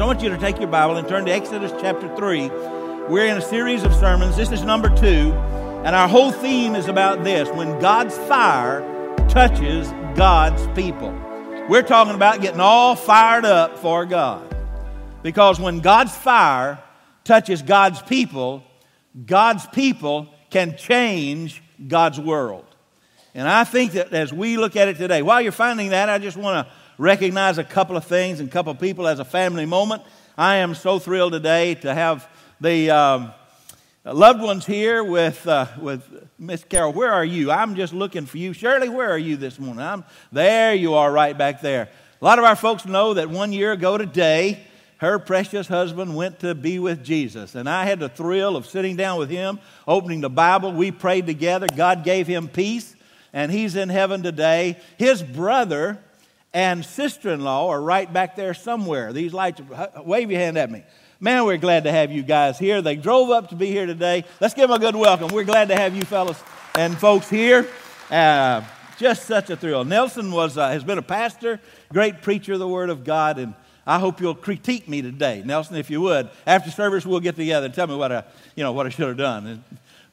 I want you to take your Bible and turn to Exodus chapter 3. We're in a series of sermons. This is number two. And our whole theme is about this when God's fire touches God's people. We're talking about getting all fired up for God. Because when God's fire touches God's people, God's people can change God's world. And I think that as we look at it today, while you're finding that, I just want to recognize a couple of things and a couple of people as a family moment. I am so thrilled today to have the um, loved ones here with, uh, with Miss Carol. Where are you? I'm just looking for you. Shirley, where are you this morning? I'm, there you are, right back there. A lot of our folks know that one year ago today, her precious husband went to be with Jesus. And I had the thrill of sitting down with him, opening the Bible. We prayed together. God gave him peace, and he's in heaven today. His brother and sister in law are right back there somewhere. These lights, wave your hand at me. Man, we're glad to have you guys here. They drove up to be here today. Let's give them a good welcome. We're glad to have you fellas and folks here. Uh, just such a thrill. Nelson was, uh, has been a pastor, great preacher of the Word of God, and I hope you'll critique me today. Nelson, if you would. After service, we'll get together and tell me what I, you know, what I should have done.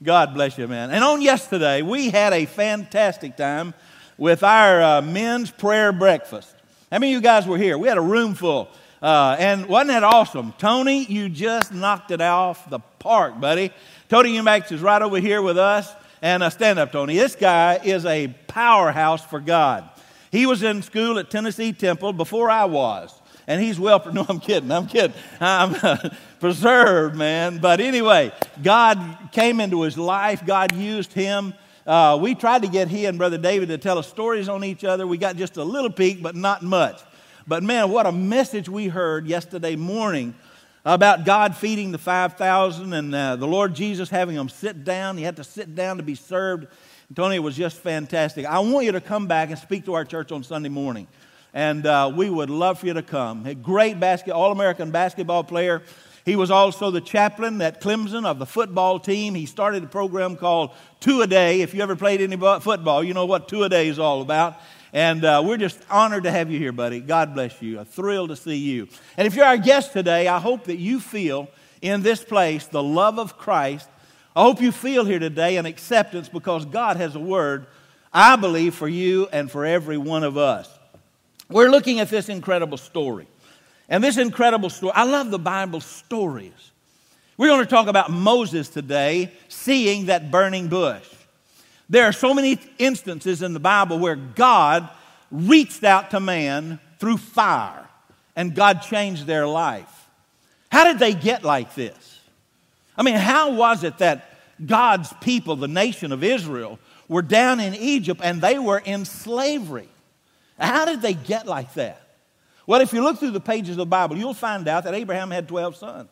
God bless you, man. And on yesterday, we had a fantastic time with our uh, men's prayer breakfast. How many of you guys were here? We had a room full. Uh, and wasn't that awesome? Tony, you just knocked it off the park, buddy. Tony Eubanks is right over here with us. And uh, stand up, Tony. This guy is a powerhouse for God. He was in school at Tennessee Temple before I was. And he's well, no, I'm kidding, I'm kidding. I'm preserved, man. But anyway, God came into his life, God used him uh, we tried to get he and Brother David to tell us stories on each other. We got just a little peek, but not much. But man, what a message we heard yesterday morning about God feeding the 5,000 and uh, the Lord Jesus having them sit down. He had to sit down to be served. Tony, it was just fantastic. I want you to come back and speak to our church on Sunday morning. And uh, we would love for you to come. A great basket, All American basketball player. He was also the chaplain at Clemson of the football team. He started a program called Two a Day. If you ever played any football, you know what Two a Day is all about. And uh, we're just honored to have you here, buddy. God bless you. A thrill to see you. And if you're our guest today, I hope that you feel in this place the love of Christ. I hope you feel here today an acceptance because God has a word, I believe, for you and for every one of us. We're looking at this incredible story. And this incredible story, I love the Bible stories. We're going to talk about Moses today seeing that burning bush. There are so many instances in the Bible where God reached out to man through fire and God changed their life. How did they get like this? I mean, how was it that God's people, the nation of Israel, were down in Egypt and they were in slavery? How did they get like that? Well, if you look through the pages of the Bible, you'll find out that Abraham had 12 sons.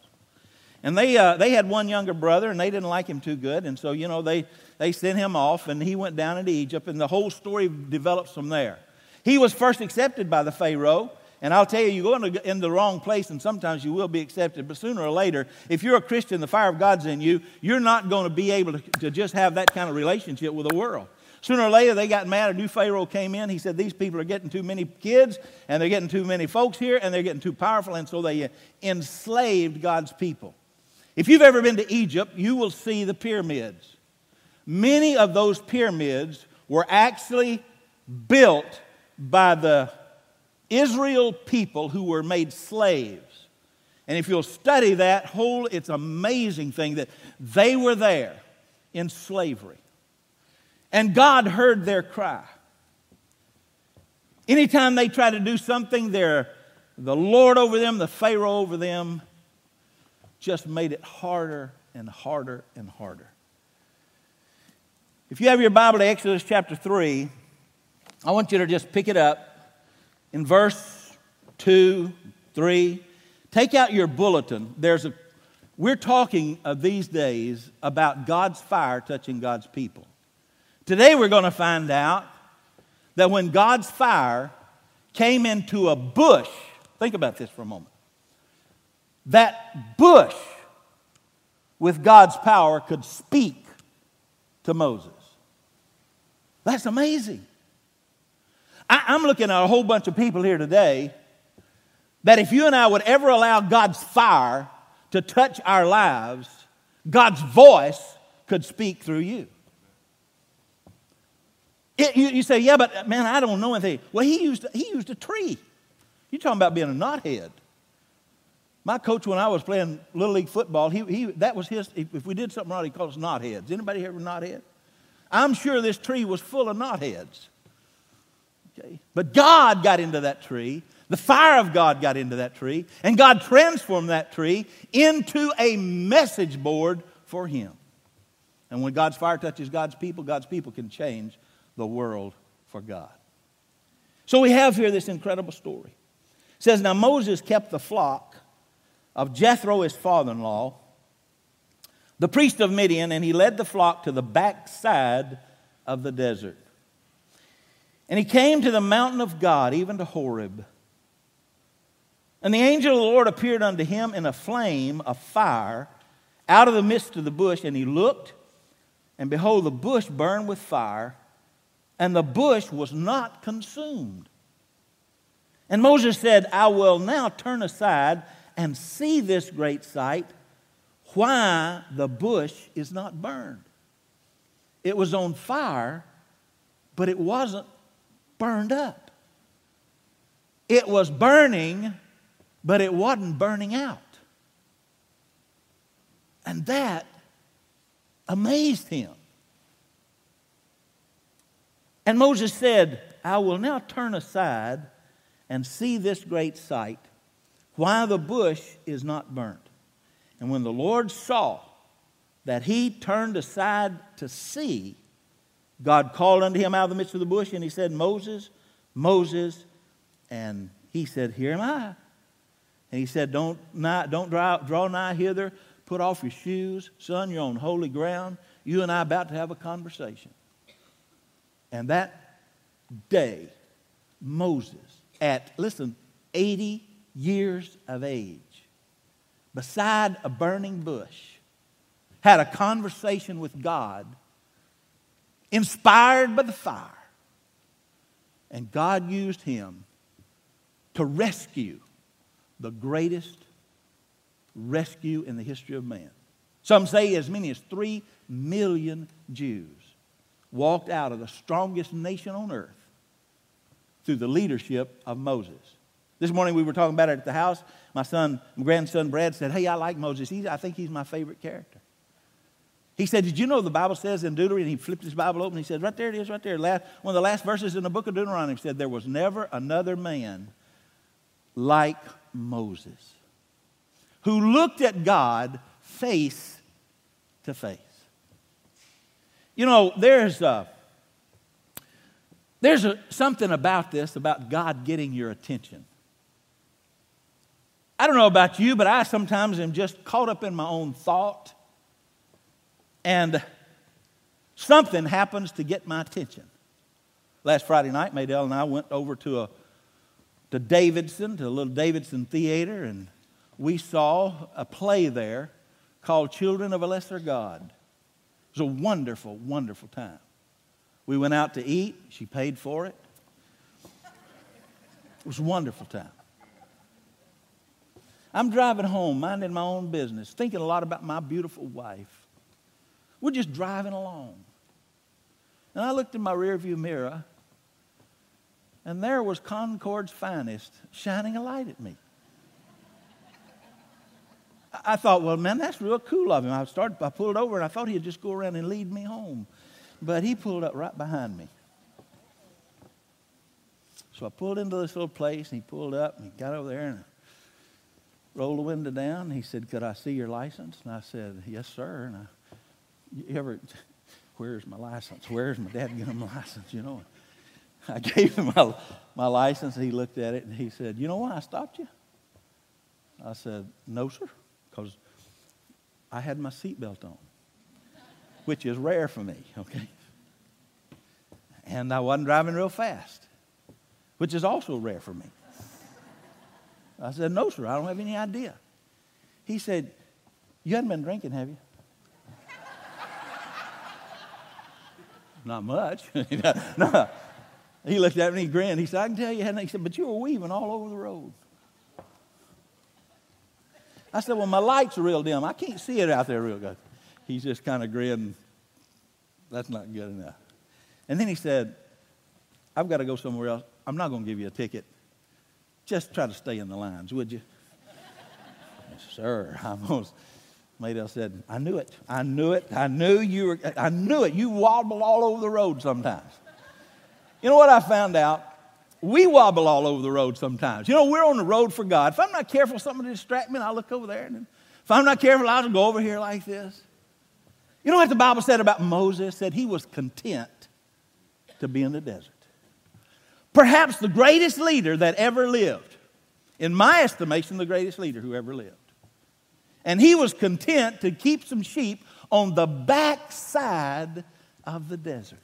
And they, uh, they had one younger brother, and they didn't like him too good. And so, you know, they, they sent him off, and he went down into Egypt, and the whole story develops from there. He was first accepted by the Pharaoh. And I'll tell you, you go in the, in the wrong place, and sometimes you will be accepted. But sooner or later, if you're a Christian, the fire of God's in you, you're not going to be able to, to just have that kind of relationship with the world. Sooner or later, they got mad. A new Pharaoh came in. He said, These people are getting too many kids, and they're getting too many folks here, and they're getting too powerful. And so they enslaved God's people. If you've ever been to Egypt, you will see the pyramids. Many of those pyramids were actually built by the Israel people who were made slaves. And if you'll study that whole, it's amazing thing that they were there in slavery. And God heard their cry. Anytime they try to do something, they're the Lord over them, the Pharaoh over them, just made it harder and harder and harder. If you have your Bible to Exodus chapter 3, I want you to just pick it up in verse 2, 3. Take out your bulletin. There's a, we're talking of these days about God's fire touching God's people. Today we're going to find out that when God's fire came into a bush, think about this for a moment. That bush with God's power could speak to Moses. That's amazing. I, am looking at a whole bunch of people here today that if you and I would ever allow God's fire to touch our lives, God's voice could speak through you. It, you, you, say, yeah, but man, I don't know anything. Well, he used, he used a tree. You're talking about being a knothead. My coach, when I was playing Little League football, he, he, that was his, if we did something wrong, he called us knotheads. Anybody here with knothead? I'm sure this tree was full of knotheads. Okay? But God got into that tree. The fire of God got into that tree. And God transformed that tree into a message board for Him. And when God's fire touches God's people, God's people can change the world for God. So we have here this incredible story. It says, Now Moses kept the flock of Jethro, his father in law, the priest of Midian, and he led the flock to the backside of the desert. And he came to the mountain of God, even to Horeb. And the angel of the Lord appeared unto him in a flame of fire out of the midst of the bush. And he looked, and behold, the bush burned with fire, and the bush was not consumed. And Moses said, I will now turn aside and see this great sight, why the bush is not burned. It was on fire, but it wasn't burned up. It was burning, but it wasn't burning out. And that amazed him. And Moses said, I will now turn aside and see this great sight, why the bush is not burnt. And when the Lord saw that he turned aside to see, God called unto him out of the midst of the bush, and he said, Moses, Moses. And he said, Here am I. And he said, Don't, nigh, don't draw, draw nigh hither. Put off your shoes. Son, you're on holy ground. You and I about to have a conversation. And that day, Moses, at, listen, 80 years of age, beside a burning bush, had a conversation with God inspired by the fire. And God used him to rescue the greatest rescue in the history of man. Some say as many as three million Jews walked out of the strongest nation on earth through the leadership of Moses. This morning we were talking about it at the house. My son, my grandson Brad said, Hey, I like Moses. He's, I think he's my favorite character. He said, Did you know the Bible says in Deuteronomy? And he flipped his Bible open. He said, Right there it is, right there. Last, one of the last verses in the book of Deuteronomy said, There was never another man like Moses who looked at God face to face. You know, there's, a, there's a, something about this, about God getting your attention. I don't know about you, but I sometimes am just caught up in my own thought and something happens to get my attention. Last Friday night, Maydell and I went over to a to Davidson, to a little Davidson theater, and we saw a play there called Children of a Lesser God. It was a wonderful, wonderful time. We went out to eat. She paid for it. It was a wonderful time. I'm driving home, minding my own business, thinking a lot about my beautiful wife. We're just driving along. And I looked in my rearview mirror, and there was Concord's finest shining a light at me. I thought, well, man, that's real cool of him. I started, I pulled over, and I thought he'd just go around and lead me home. But he pulled up right behind me. So I pulled into this little place, and he pulled up, and he got over there, and rolled the window down. He said, could I see your license? And I said, yes, sir. And I you ever, where's my license? Where's my dad getting my license? You know, I gave him my, my license. He looked at it and he said, You know why I stopped you? I said, No, sir, because I had my seatbelt on, which is rare for me, okay? And I wasn't driving real fast, which is also rare for me. I said, No, sir, I don't have any idea. He said, You hadn't been drinking, have you? Not much. no. He looked at me and he grinned. He said, I can tell you hadn't. He said, but you were weaving all over the road. I said, Well, my light's real dim. I can't see it out there real good. He's just kind of grinning. That's not good enough. And then he said, I've got to go somewhere else. I'm not going to give you a ticket. Just try to stay in the lines, would you? yes, sir. I almost, Maydell said, I knew it. I knew it. I knew you were, I knew it. You wobble all over the road sometimes. You know what I found out? We wobble all over the road sometimes. You know, we're on the road for God. If I'm not careful, something will distract me, and I'll look over there. And if I'm not careful, I'll go over here like this. You know what the Bible said about Moses? Said he was content to be in the desert. Perhaps the greatest leader that ever lived. In my estimation, the greatest leader who ever lived. And he was content to keep some sheep on the backside of the desert.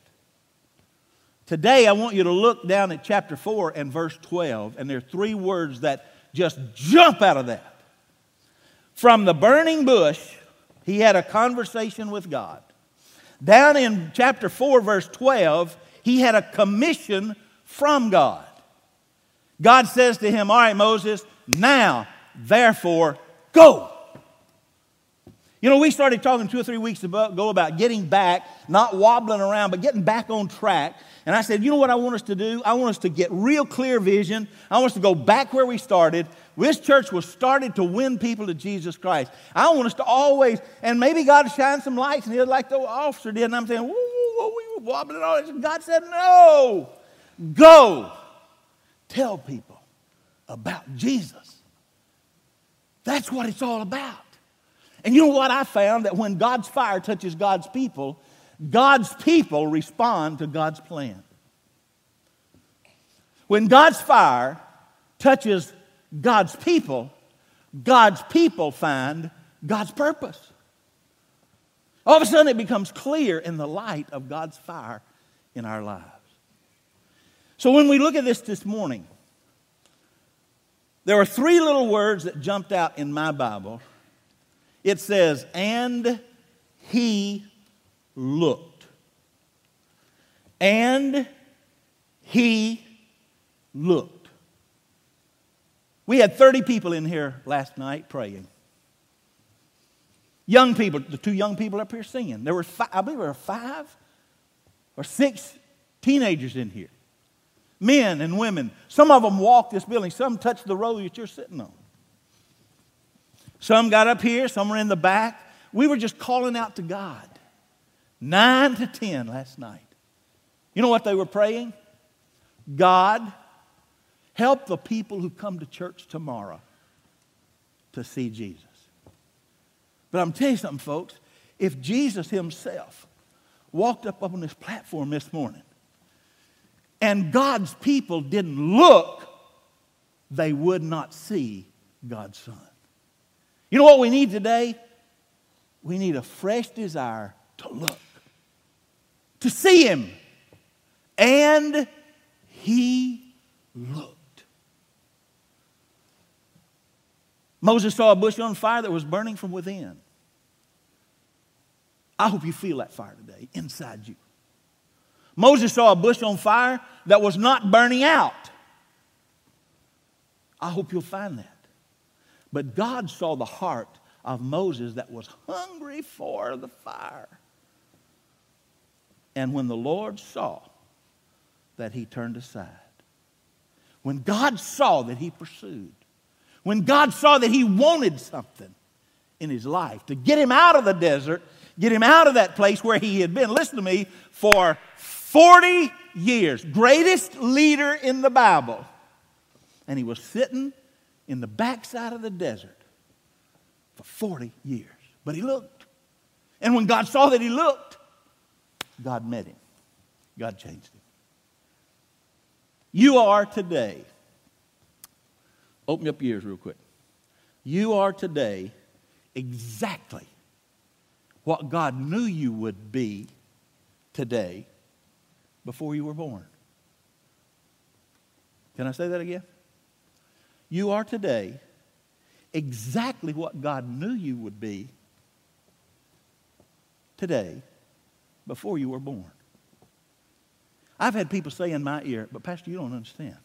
Today, I want you to look down at chapter 4 and verse 12, and there are three words that just jump out of that. From the burning bush, he had a conversation with God. Down in chapter 4, verse 12, he had a commission from God. God says to him, All right, Moses, now, therefore, go. You know, we started talking two or three weeks ago about getting back, not wobbling around, but getting back on track. And I said, you know what I want us to do? I want us to get real clear vision. I want us to go back where we started. This church was started to win people to Jesus Christ. I want us to always, and maybe God shine some lights, and He'll like the officer did. And I'm saying, whoa, whoa, whoa, we were wobbling all this. And God said, no, go tell people about Jesus. That's what it's all about. And you know what I found? That when God's fire touches God's people, God's people respond to God's plan. When God's fire touches God's people, God's people find God's purpose. All of a sudden, it becomes clear in the light of God's fire in our lives. So, when we look at this this morning, there are three little words that jumped out in my Bible it says, and he looked. And he looked. We had 30 people in here last night praying. Young people, the two young people up here singing. There were, five, I believe there were five or six teenagers in here. Men and women. Some of them walked this building, some touched the row that you're sitting on. Some got up here, some were in the back. We were just calling out to God. Nine to ten last night. You know what they were praying? God, help the people who come to church tomorrow to see Jesus. But I'm telling you something, folks. If Jesus himself walked up on this platform this morning and God's people didn't look, they would not see God's Son. You know what we need today? We need a fresh desire to look, to see Him. And He looked. Moses saw a bush on fire that was burning from within. I hope you feel that fire today inside you. Moses saw a bush on fire that was not burning out. I hope you'll find that. But God saw the heart of Moses that was hungry for the fire. And when the Lord saw that he turned aside, when God saw that he pursued, when God saw that he wanted something in his life to get him out of the desert, get him out of that place where he had been, listen to me, for 40 years, greatest leader in the Bible. And he was sitting in the backside of the desert for 40 years. But he looked. And when God saw that he looked, God met him. God changed him. You are today, open up your ears real quick. You are today exactly what God knew you would be today before you were born. Can I say that again? You are today exactly what God knew you would be today before you were born. I've had people say in my ear, but Pastor, you don't understand.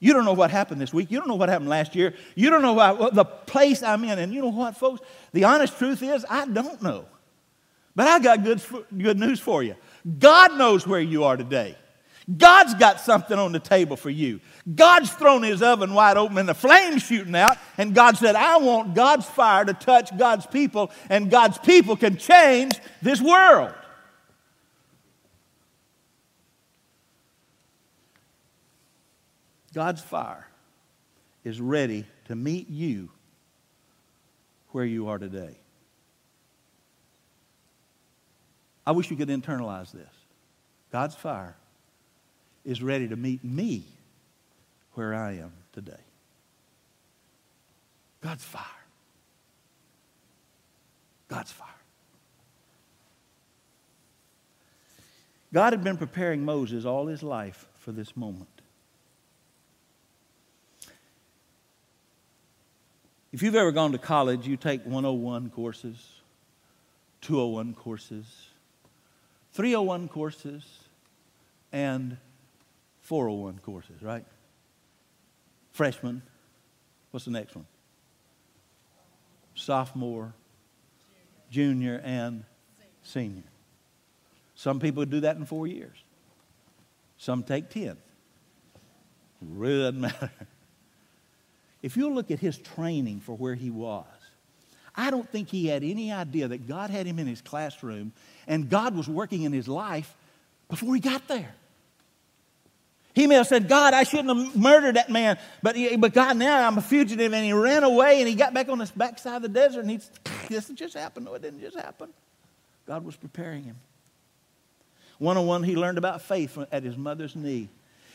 You don't know what happened this week. You don't know what happened last year. You don't know what, the place I'm in. And you know what, folks? The honest truth is, I don't know. But I got good, good news for you. God knows where you are today. God's got something on the table for you. God's thrown his oven wide open and the flames shooting out. And God said, I want God's fire to touch God's people, and God's people can change this world. God's fire is ready to meet you where you are today. I wish you could internalize this. God's fire is ready to meet me where I am today. God's fire. God's fire. God had been preparing Moses all his life for this moment. If you've ever gone to college, you take 101 courses, 201 courses, 301 courses, and 401 courses, right? Freshman. What's the next one? Sophomore, junior, and senior. Some people do that in four years. Some take 10. Really doesn't matter. If you look at his training for where he was, I don't think he had any idea that God had him in his classroom and God was working in his life before he got there. He may have said, God, I shouldn't have murdered that man, but, he, but God, now I'm a fugitive, and he ran away and he got back on the backside of the desert and he, this just happened. No, it didn't just happen. God was preparing him. One on one, he learned about faith at his mother's knee.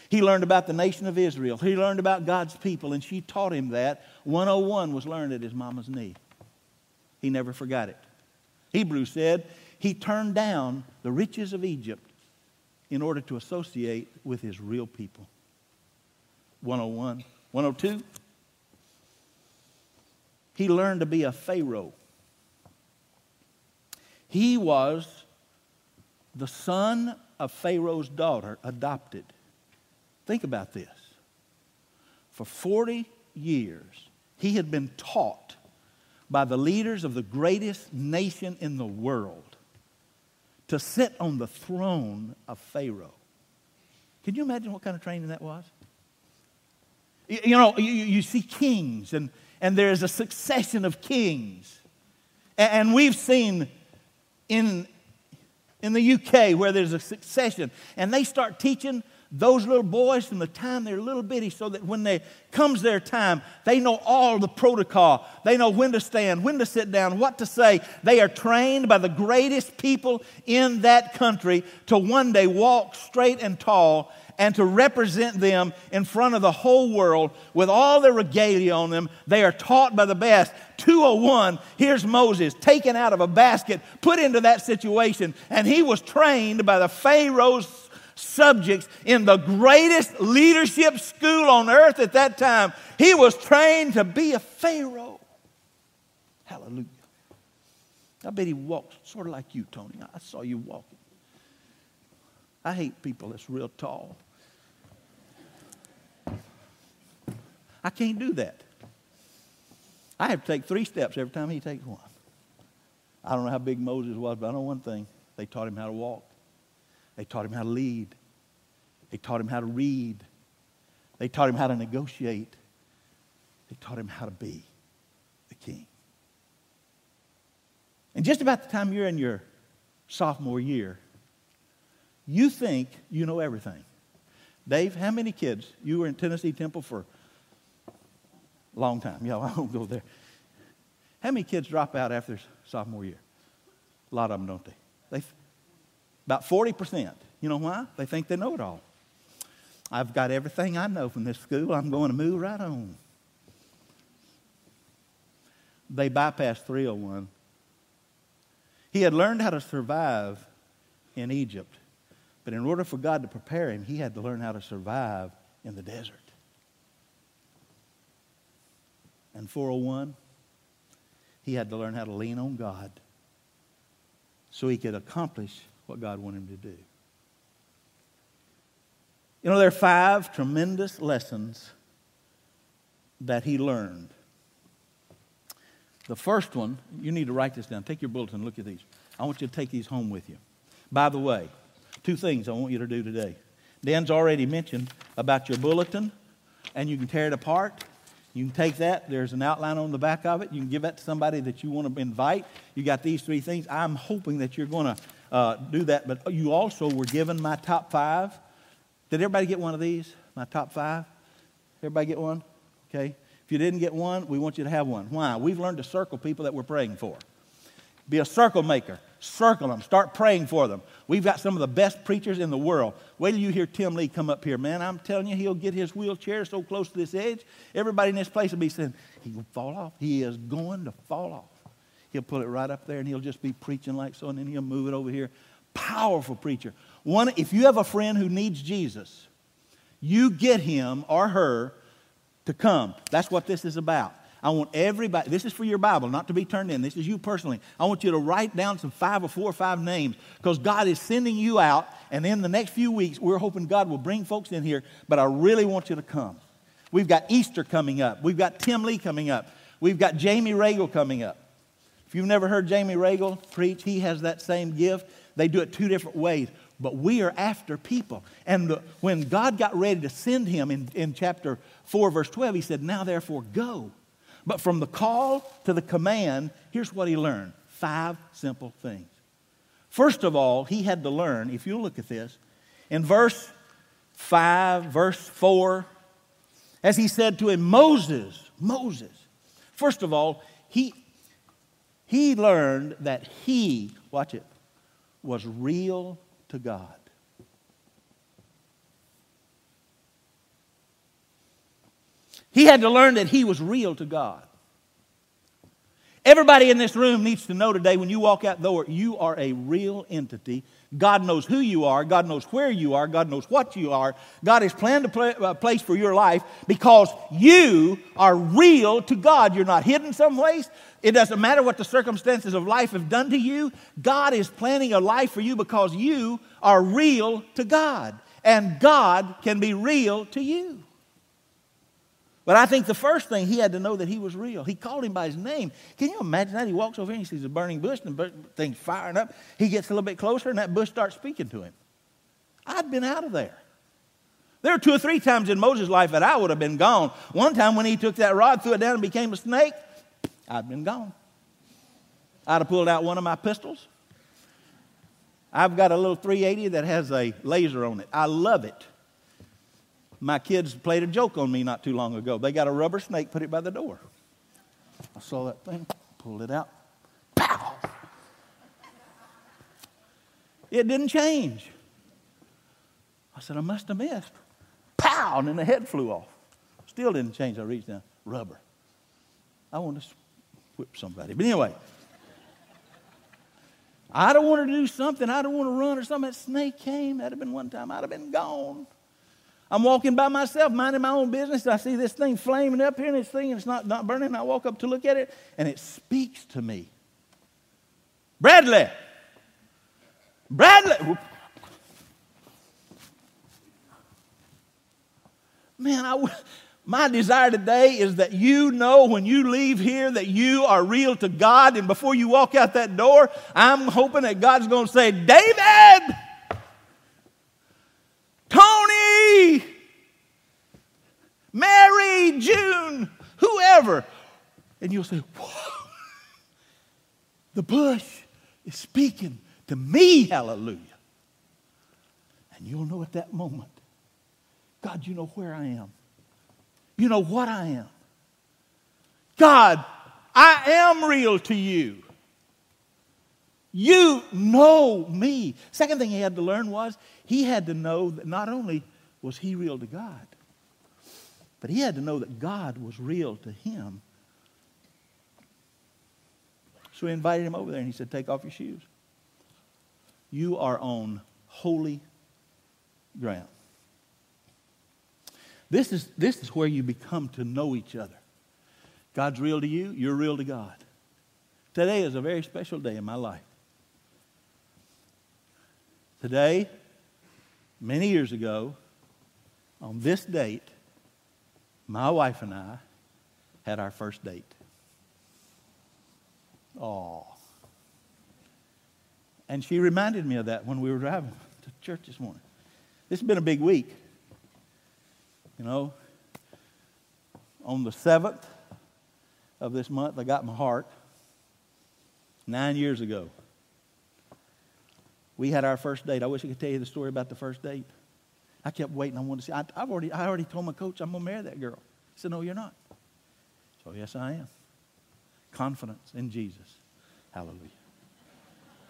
He learned about the nation of Israel. He learned about God's people, and she taught him that. 101 was learned at his mama's knee. He never forgot it. Hebrews said he turned down the riches of Egypt in order to associate with his real people. 101. 102. He learned to be a Pharaoh. He was the son of Pharaoh's daughter, adopted. Think about this. For 40 years, he had been taught by the leaders of the greatest nation in the world to sit on the throne of Pharaoh. Can you imagine what kind of training that was? You, know, you, you see kings, and, and there's a succession of kings. And, and we've seen in, in the UK where there's a succession, and they start teaching those little boys from the time they're little bitty so that when they comes their time they know all the protocol. They know when to stand when to sit down what to say. They are trained by the greatest people in that country to one day walk straight and tall and to represent them in front of the whole world with all their regalia on them. They are taught by the best. 201 here's moses taken out of a basket put into that situation and he was trained by the pharaoh's subjects in the greatest leadership school on earth at that time. He was trained to be a Pharaoh. Hallelujah. I bet he walked sort of like you, Tony. I saw you walking. I hate people that's real tall. I can't do that. I have to take three steps every time he takes one. I don't know how big Moses was, but I know one thing. They taught him how to walk. They taught him how to lead. They taught him how to read. They taught him how to negotiate. They taught him how to be the king. And just about the time you're in your sophomore year, you think you know everything. Dave, how many kids? You were in Tennessee Temple for a long time. Yeah, I won't go there. How many kids drop out after sophomore year? A lot of them, don't they? they about 40%. You know why? They think they know it all. I've got everything I know from this school. I'm going to move right on. They bypassed 301. He had learned how to survive in Egypt, but in order for God to prepare him, he had to learn how to survive in the desert. And 401, he had to learn how to lean on God so he could accomplish what God wanted him to do. You know, there are five tremendous lessons that he learned. The first one, you need to write this down. Take your bulletin look at these. I want you to take these home with you. By the way, two things I want you to do today. Dan's already mentioned about your bulletin, and you can tear it apart. You can take that. There's an outline on the back of it. You can give that to somebody that you want to invite. You got these three things. I'm hoping that you're going to uh, do that. But you also were given my top five. Did everybody get one of these? My top five? Everybody get one? Okay. If you didn't get one, we want you to have one. Why? We've learned to circle people that we're praying for. Be a circle maker. Circle them. Start praying for them. We've got some of the best preachers in the world. Wait till you hear Tim Lee come up here. Man, I'm telling you, he'll get his wheelchair so close to this edge, everybody in this place will be saying, he'll fall off. He is going to fall off. He'll put it right up there and he'll just be preaching like so, and then he'll move it over here. Powerful preacher. One, if you have a friend who needs Jesus, you get him or her to come. That's what this is about. I want everybody, this is for your Bible, not to be turned in. This is you personally. I want you to write down some five or four or five names because God is sending you out. And in the next few weeks, we're hoping God will bring folks in here, but I really want you to come. We've got Easter coming up. We've got Tim Lee coming up. We've got Jamie Regal coming up. If you've never heard Jamie Regal preach, he has that same gift. They do it two different ways. But we are after people. And the, when God got ready to send him in, in chapter 4, verse 12, he said, Now therefore go but from the call to the command, here's what he learned five simple things. First of all, he had to learn, if you look at this, in verse 5, verse 4, as he said to him, Moses, Moses. First of all, he, he learned that he, watch it, was real to God. He had to learn that he was real to God. Everybody in this room needs to know today when you walk out the door, you are a real entity. God knows who you are. God knows where you are. God knows what you are. God has planned a place for your life because you are real to God. You're not hidden someplace. It doesn't matter what the circumstances of life have done to you. God is planning a life for you because you are real to God. And God can be real to you. But I think the first thing he had to know that he was real. He called him by his name. Can you imagine that? He walks over here and he sees a burning bush and the thing's firing up. He gets a little bit closer and that bush starts speaking to him. I'd been out of there. There were two or three times in Moses' life that I would have been gone. One time when he took that rod, threw it down, and became a snake, I'd been gone. I'd have pulled out one of my pistols. I've got a little 380 that has a laser on it. I love it. My kids played a joke on me not too long ago. They got a rubber snake, put it by the door. I saw that thing, pulled it out. Pow! It didn't change. I said, I must have missed. Pow! And then the head flew off. Still didn't change. I reached down. Rubber. I want to whip somebody. But anyway, I don't want to do something. I don't want to run or something. That snake came. That'd have been one time. I'd have been gone. I'm walking by myself, minding my own business. I see this thing flaming up here and this thing, and it's not, not burning. I walk up to look at it, and it speaks to me. Bradley! Bradley! Man, I, my desire today is that you know when you leave here that you are real to God, and before you walk out that door, I'm hoping that God's going to say, David! Tony, Mary, June, whoever. And you'll say, Whoa, the bush is speaking to me, hallelujah. And you'll know at that moment, God, you know where I am. You know what I am. God, I am real to you. You know me. Second thing he had to learn was he had to know that not only was he real to God, but he had to know that God was real to him. So he invited him over there and he said, Take off your shoes. You are on holy ground. This is, this is where you become to know each other. God's real to you, you're real to God. Today is a very special day in my life. Today, many years ago, on this date, my wife and I had our first date. Oh. And she reminded me of that when we were driving to church this morning. This has been a big week. You know, on the 7th of this month, I got my heart. Nine years ago, we had our first date. I wish I could tell you the story about the first date. I kept waiting. I wanted to see. I, have already, I already told my coach I'm going to marry that girl. He said, No, you're not. So, yes, I am. Confidence in Jesus. Hallelujah.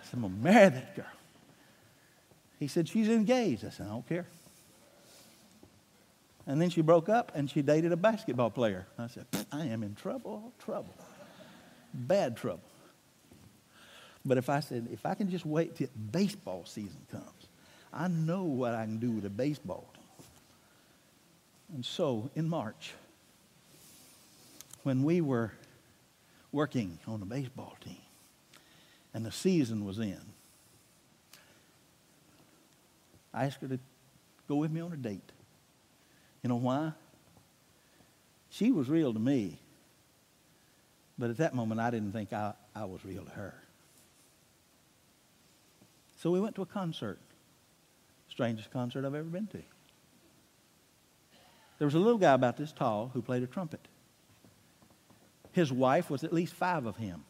I said, I'm going to marry that girl. He said, She's engaged. I said, I don't care. And then she broke up and she dated a basketball player. I said, I am in trouble, trouble, bad trouble. But if I said, if I can just wait till baseball season comes, I know what I can do with a baseball. And so in March, when we were working on the baseball team and the season was in, I asked her to go with me on a date. You know why? She was real to me. But at that moment, I didn't think I, I was real to her. So we went to a concert. Strangest concert I've ever been to. There was a little guy about this tall who played a trumpet. His wife was at least five of him.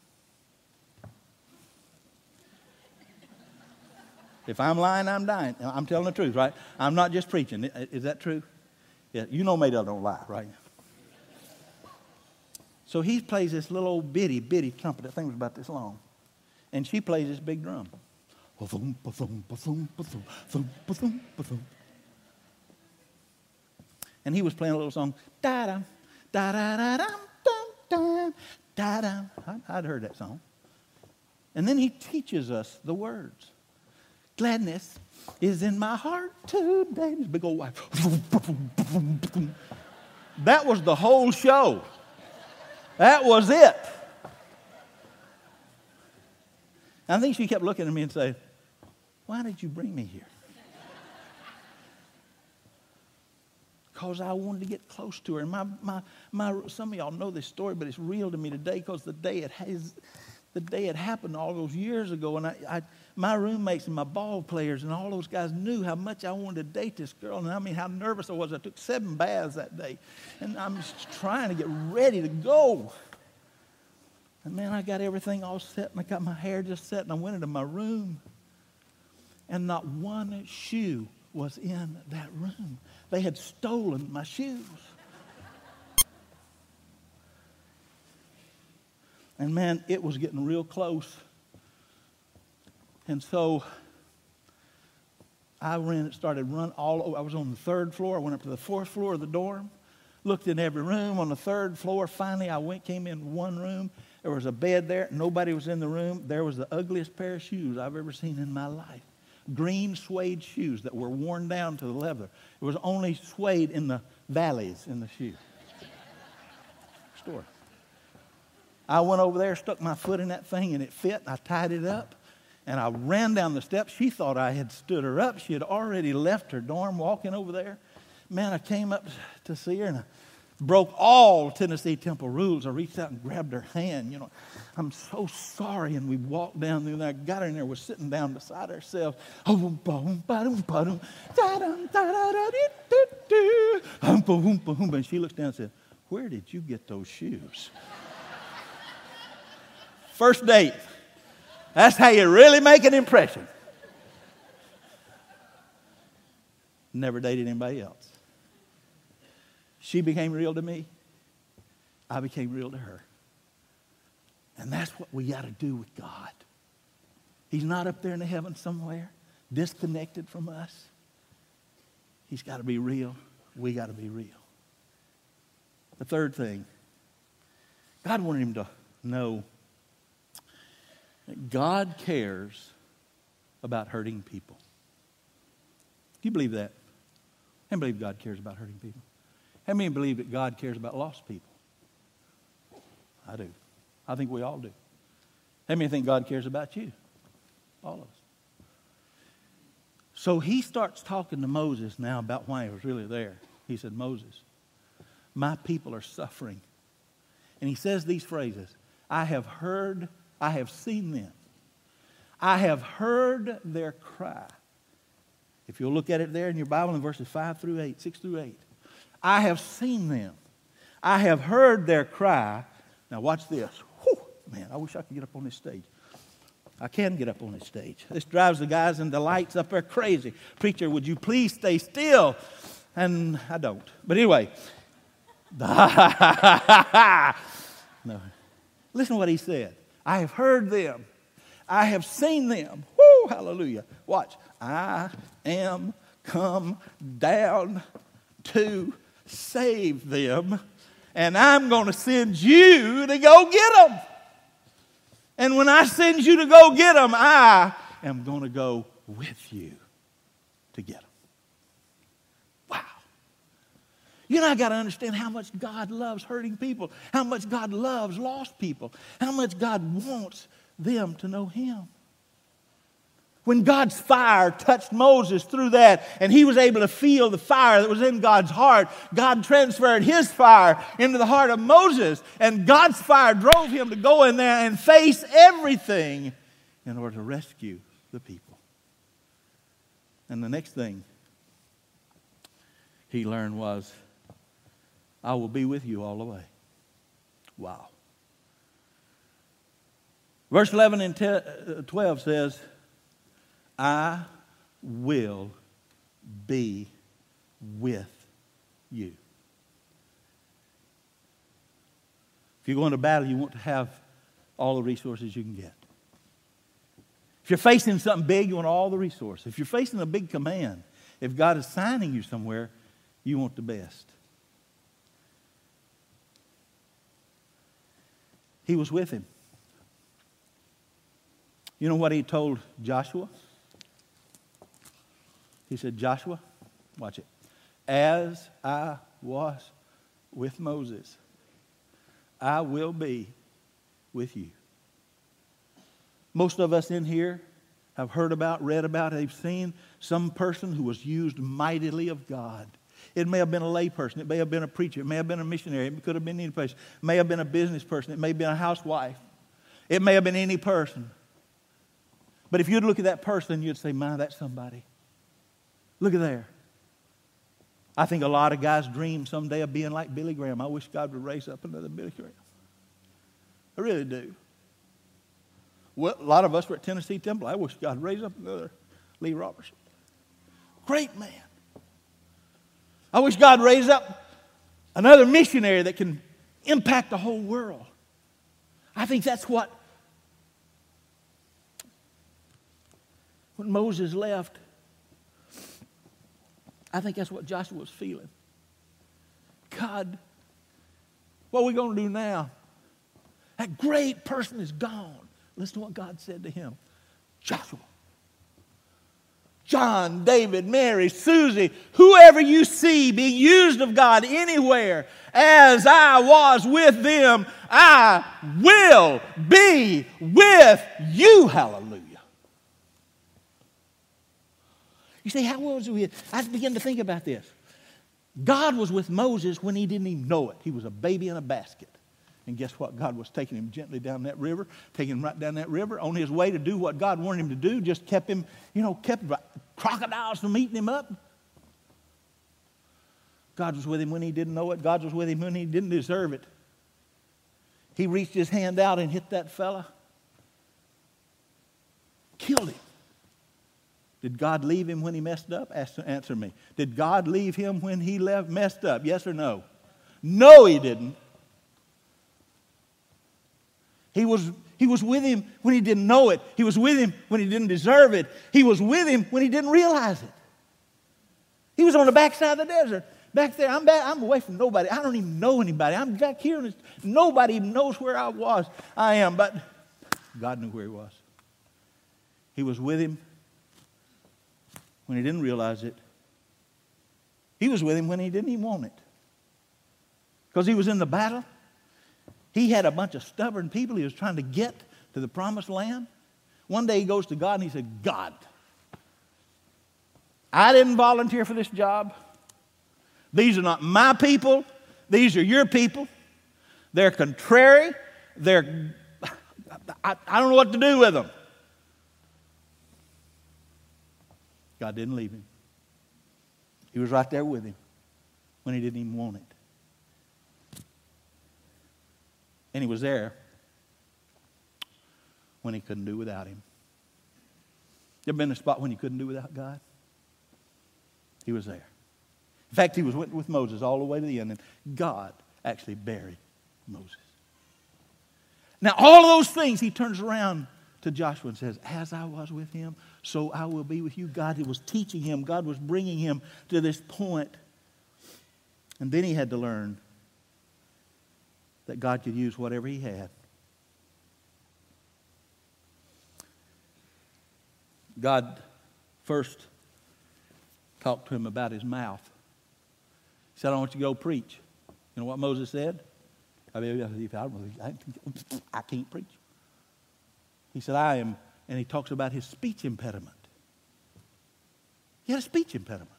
If I'm lying, I'm dying. I'm telling the truth, right? I'm not just preaching. Is that true? Yeah, you know me; Maydell don't lie, right? So he plays this little old bitty, bitty trumpet. That thing was about this long. And she plays this big drum. And he was playing a little song. Da da da da da da da da. I'd heard that song. And then he teaches us the words. Gladness is in my heart today. This big old wife. That was the whole show. That was it. I think she kept looking at me and saying, Why did you bring me here? Because I wanted to get close to her. And my, my, my, some of y'all know this story, but it's real to me today because the day it has, the day it happened all those years ago, and I, I my roommates and my ball players and all those guys knew how much I wanted to date this girl. And I mean, how nervous I was. I took seven baths that day. And I'm just trying to get ready to go. And man, I got everything all set and I got my hair just set and I went into my room. And not one shoe was in that room. They had stolen my shoes. And man, it was getting real close. And so I ran, started run all over. I was on the third floor. I went up to the fourth floor of the dorm, looked in every room on the third floor. Finally, I went, came in one room. There was a bed there. Nobody was in the room. There was the ugliest pair of shoes I've ever seen in my life. Green suede shoes that were worn down to the leather. It was only suede in the valleys in the shoe store. I went over there, stuck my foot in that thing, and it fit. I tied it up and I ran down the steps. She thought I had stood her up. She had already left her dorm walking over there. Man, I came up to see her and I broke all Tennessee Temple rules. I reached out and grabbed her hand. You know, I'm so sorry. And we walked down there and I got her in there. We're sitting down beside ourselves. Oh, um, and she looks down and said, Where did you get those shoes? First date. That's how you really make an impression. Never dated anybody else. She became real to me. I became real to her. And that's what we got to do with God. He's not up there in the heaven somewhere, disconnected from us. He's got to be real. We got to be real. The third thing, God wanted him to know God cares about hurting people. Do you believe that? I believe God cares about hurting people? How many believe that God cares about lost people? I do. I think we all do. How many think God cares about you? All of us. So he starts talking to Moses now about why he was really there. He said, Moses, my people are suffering. And he says these phrases I have heard, I have seen them. I have heard their cry. If you'll look at it there in your Bible in verses 5 through 8, 6 through 8. I have seen them. I have heard their cry. Now, watch this. Whew, man, I wish I could get up on this stage. I can get up on this stage. This drives the guys and the lights up there crazy. Preacher, would you please stay still? And I don't. But anyway. no. Listen to what he said. I have heard them. I have seen them. Woo, hallelujah. Watch. I am come down to save them, and I'm going to send you to go get them. And when I send you to go get them, I am going to go with you to get them. Wow. You know, I got to understand how much God loves hurting people, how much God loves lost people, how much God wants them to know Him. When God's fire touched Moses through that, and he was able to feel the fire that was in God's heart, God transferred his fire into the heart of Moses, and God's fire drove him to go in there and face everything in order to rescue the people. And the next thing he learned was, I will be with you all the way. Wow. Verse 11 and uh, 12 says, I will be with you. If you're going to battle, you want to have all the resources you can get. If you're facing something big, you want all the resources. If you're facing a big command, if God is signing you somewhere, you want the best. He was with him. You know what he told Joshua? He said, Joshua, watch it. As I was with Moses, I will be with you. Most of us in here have heard about, read about, have seen some person who was used mightily of God. It may have been a layperson. It may have been a preacher. It may have been a missionary. It could have been any person. It may have been a business person. It may have been a housewife. It may have been any person. But if you'd look at that person, you'd say, My, that's somebody. Look at there. I think a lot of guys dream someday of being like Billy Graham. I wish God would raise up another Billy Graham. I really do. Well, a lot of us were at Tennessee Temple. I wish God would raise up another Lee Roberson. Great man. I wish God raise up another missionary that can impact the whole world. I think that's what when Moses left, I think that's what Joshua was feeling. God, what are we going to do now? That great person is gone. Listen to what God said to him Joshua. John, David, Mary, Susie, whoever you see being used of God anywhere, as I was with them, I will be with you. Hallelujah. You say, how was we? I began to think about this. God was with Moses when he didn't even know it. He was a baby in a basket. And guess what? God was taking him gently down that river, taking him right down that river on his way to do what God wanted him to do, just kept him, you know, kept crocodiles from eating him up. God was with him when he didn't know it. God was with him when he didn't deserve it. He reached his hand out and hit that fella, killed him. Did God leave him when he messed up? Ask, Answer me. Did God leave him when he left messed up? Yes or no? No, he didn't. He was, he was with him when he didn't know it. He was with him when he didn't deserve it. He was with him when he didn't realize it. He was on the backside of the desert. Back there, I'm back, I'm away from nobody. I don't even know anybody. I'm back here, and nobody even knows where I was. I am, but God knew where he was. He was with him when he didn't realize it. He was with him when he didn't even want it. Because he was in the battle. He had a bunch of stubborn people he was trying to get to the promised land. One day he goes to God and he said, God, I didn't volunteer for this job. These are not my people, these are your people. They're contrary. They're, I, I don't know what to do with them. God didn't leave him. He was right there with him when he didn't even want it. And he was there when he couldn't do without him. You ever been in a spot when you couldn't do without God? He was there. In fact, he was with, Moses all the way to the end, and God actually buried Moses. Now, all of those things, he turns around to Joshua and says, As I was with him, so I will be with you. God was teaching him, God was bringing him to this point. And then he had to learn that God could use whatever he had. God first talked to him about his mouth. He said, I want you to go preach. You know what Moses said? I mean, I can't preach. He said, I am, and he talks about his speech impediment. He had a speech impediment.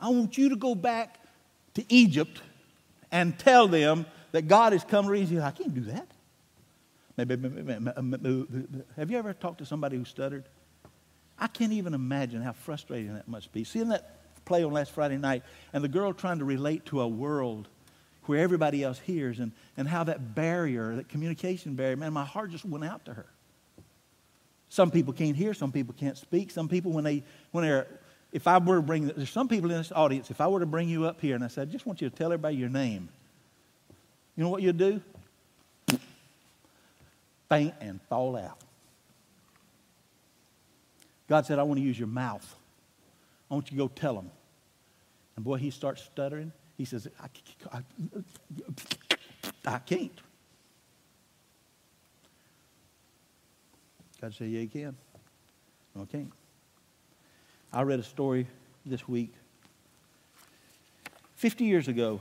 I want you to go back to Egypt and tell them that God has come to reason. I can't do that. Have you ever talked to somebody who stuttered? I can't even imagine how frustrating that must be. Seeing that play on last Friday night and the girl trying to relate to a world where everybody else hears and, and how that barrier, that communication barrier, man, my heart just went out to her. Some people can't hear, some people can't speak. Some people, when they, when they're, if I were to bring, there's some people in this audience, if I were to bring you up here and I said, I just want you to tell everybody your name, you know what you'd do? Faint and fall out. God said, I want to use your mouth. I want you to go tell them. And boy, he starts stuttering. He says, I, I, I can't. God said, Yeah, you can. No, I can't. I read a story this week. 50 years ago,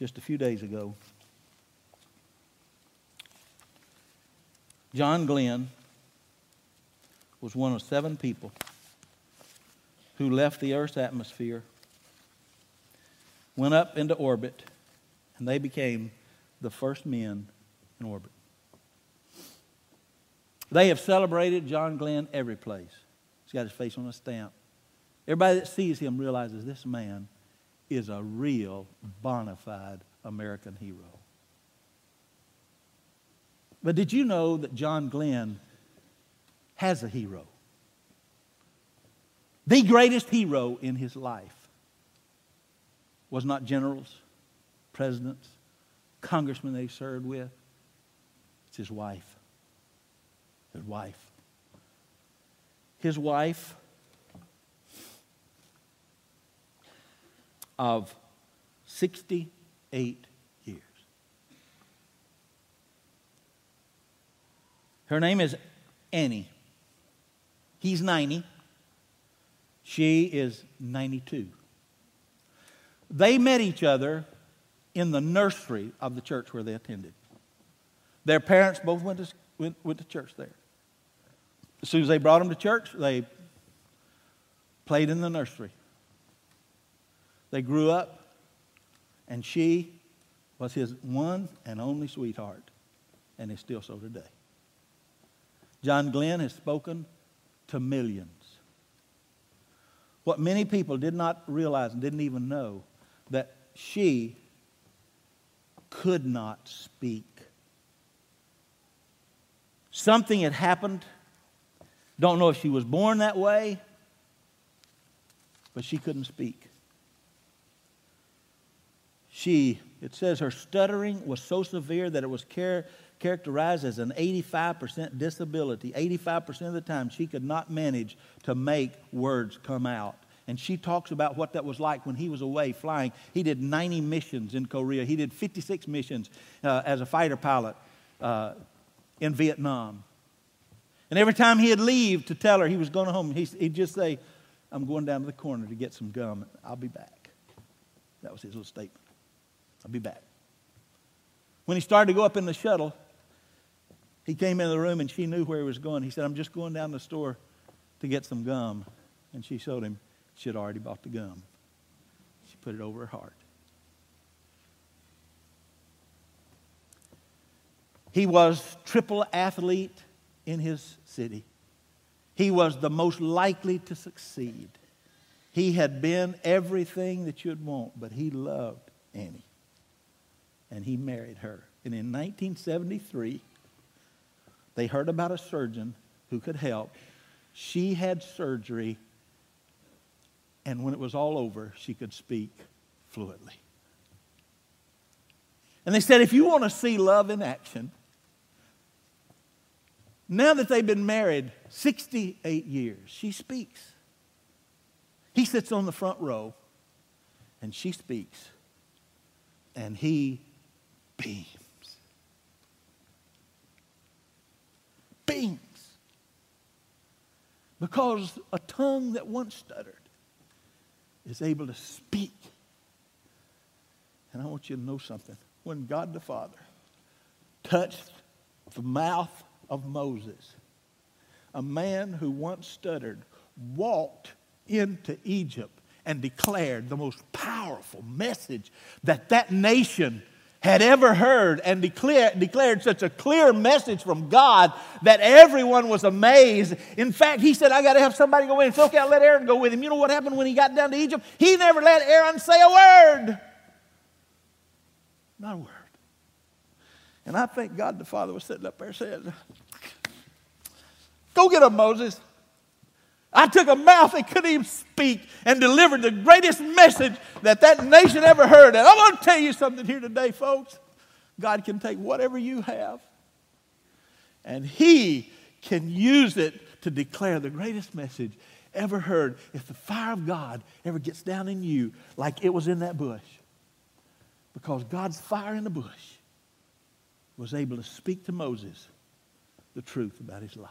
just a few days ago, John Glenn was one of seven people who left the Earth's atmosphere, went up into orbit, and they became the first men in orbit. They have celebrated John Glenn every place. He's got his face on a stamp. Everybody that sees him realizes this man is a real bona fide American hero. But did you know that John Glenn has a hero. The greatest hero in his life was not generals, presidents, congressmen they served with. It's his wife. His wife. His wife of 68 years. Her name is Annie. He's 90. She is 92. They met each other in the nursery of the church where they attended. Their parents both went to, went, went to church there. As soon as they brought them to church, they played in the nursery. They grew up, and she was his one and only sweetheart, and is still so today. John Glenn has spoken to millions. What many people did not realize and didn't even know that she could not speak. Something had happened. Don't know if she was born that way, but she couldn't speak. She, it says her stuttering was so severe that it was care, characterized as an 85% disability. 85% of the time, she could not manage to make words come out. And she talks about what that was like when he was away flying. He did 90 missions in Korea, he did 56 missions uh, as a fighter pilot uh, in Vietnam. And every time he'd leave to tell her he was going home, he'd just say, I'm going down to the corner to get some gum. I'll be back. That was his little statement. I'll be back. When he started to go up in the shuttle, he came into the room and she knew where he was going. He said, I'm just going down the store to get some gum. And she showed him she had already bought the gum. She put it over her heart. He was triple athlete in his city. He was the most likely to succeed. He had been everything that you'd want, but he loved Annie. And he married her. And in 1973, they heard about a surgeon who could help. She had surgery, and when it was all over, she could speak fluently. And they said, if you want to see love in action, now that they've been married 68 years, she speaks. He sits on the front row and she speaks, and he beams. Beams. Because a tongue that once stuttered is able to speak. And I want you to know something. When God the Father touched the mouth of Moses, a man who once stuttered walked into Egypt and declared the most powerful message that that nation had ever heard and declare, declared such a clear message from God that everyone was amazed. In fact, he said, I got to have somebody go in. It's okay, I'll let Aaron go with him. You know what happened when he got down to Egypt? He never let Aaron say a word. Not a word. And I think God the Father was sitting up there saying, Go get him, Moses. I took a mouth that couldn't even speak and delivered the greatest message that that nation ever heard. And I'm going to tell you something here today, folks. God can take whatever you have and He can use it to declare the greatest message ever heard if the fire of God ever gets down in you like it was in that bush. Because God's fire in the bush was able to speak to Moses the truth about his life.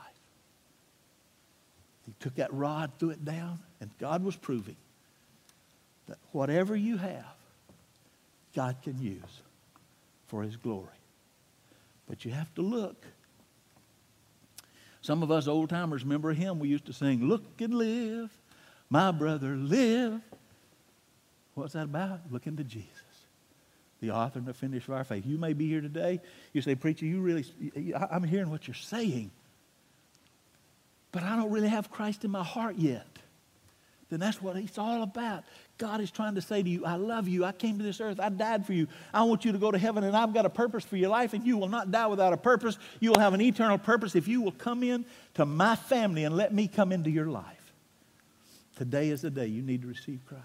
He took that rod, threw it down, and God was proving that whatever you have, God can use for His glory. But you have to look. Some of us old timers remember a hymn we used to sing, Look and live, my brother, live. What's that about? Looking to Jesus, the author and the finisher of our faith. You may be here today. You say, Preacher, you really, I'm hearing what you're saying but I don't really have Christ in my heart yet, then that's what it's all about. God is trying to say to you, I love you. I came to this earth. I died for you. I want you to go to heaven, and I've got a purpose for your life, and you will not die without a purpose. You will have an eternal purpose if you will come in to my family and let me come into your life. Today is the day you need to receive Christ.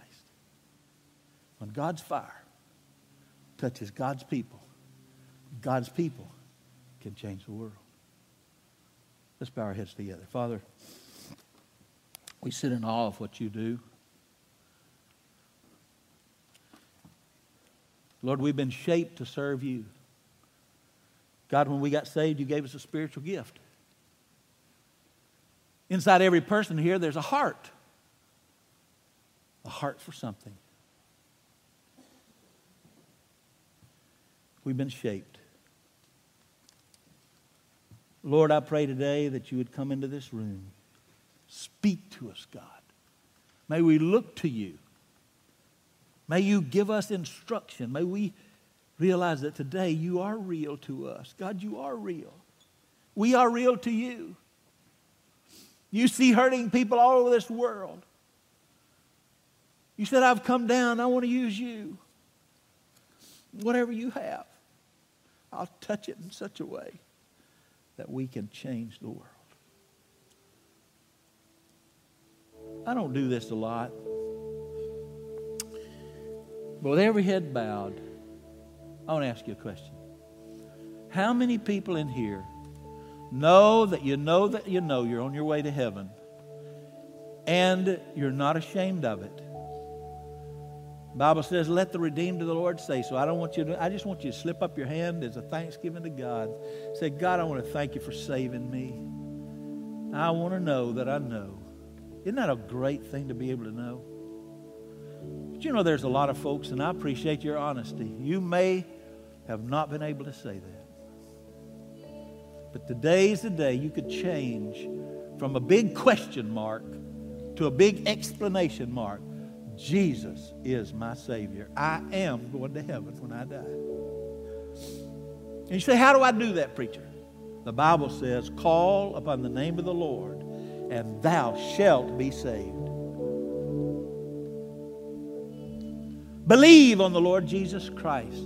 When God's fire touches God's people, God's people can change the world. Let's bow our heads together. Father, we sit in awe of what you do. Lord, we've been shaped to serve you. God, when we got saved, you gave us a spiritual gift. Inside every person here, there's a heart. A heart for something. We've been shaped. Lord, I pray today that you would come into this room. Speak to us, God. May we look to you. May you give us instruction. May we realize that today you are real to us. God, you are real. We are real to you. You see hurting people all over this world. You said, I've come down. I want to use you. Whatever you have, I'll touch it in such a way that we can change the world. I don't do this a lot. But with every head bowed, I want to ask you a question. How many people in here know that you know that you know you're on your way to heaven and you're not ashamed of it? Bible says, let the redeemed of the Lord say so. I don't want you to, I just want you to slip up your hand as a thanksgiving to God. Say, God, I want to thank you for saving me. I want to know that I know. Isn't that a great thing to be able to know? But you know, there's a lot of folks, and I appreciate your honesty. You may have not been able to say that. But today's the day you could change from a big question mark to a big explanation mark. Jesus is my Savior. I am going to heaven when I die. And you say, How do I do that, preacher? The Bible says, Call upon the name of the Lord, and thou shalt be saved. Believe on the Lord Jesus Christ,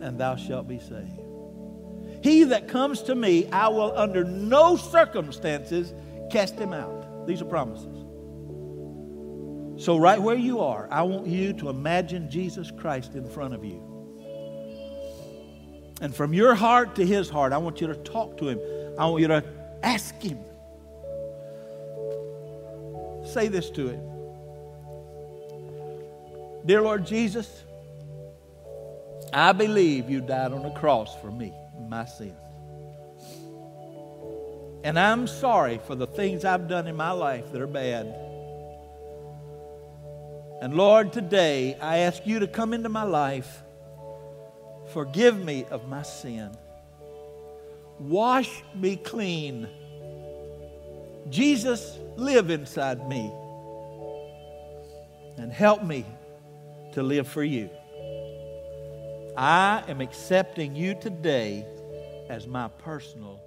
and thou shalt be saved. He that comes to me, I will under no circumstances cast him out. These are promises. So, right where you are, I want you to imagine Jesus Christ in front of you. And from your heart to his heart, I want you to talk to him. I want you to ask him. Say this to him Dear Lord Jesus, I believe you died on the cross for me, my sins. And I'm sorry for the things I've done in my life that are bad. And Lord, today I ask you to come into my life. Forgive me of my sin. Wash me clean. Jesus, live inside me. And help me to live for you. I am accepting you today as my personal.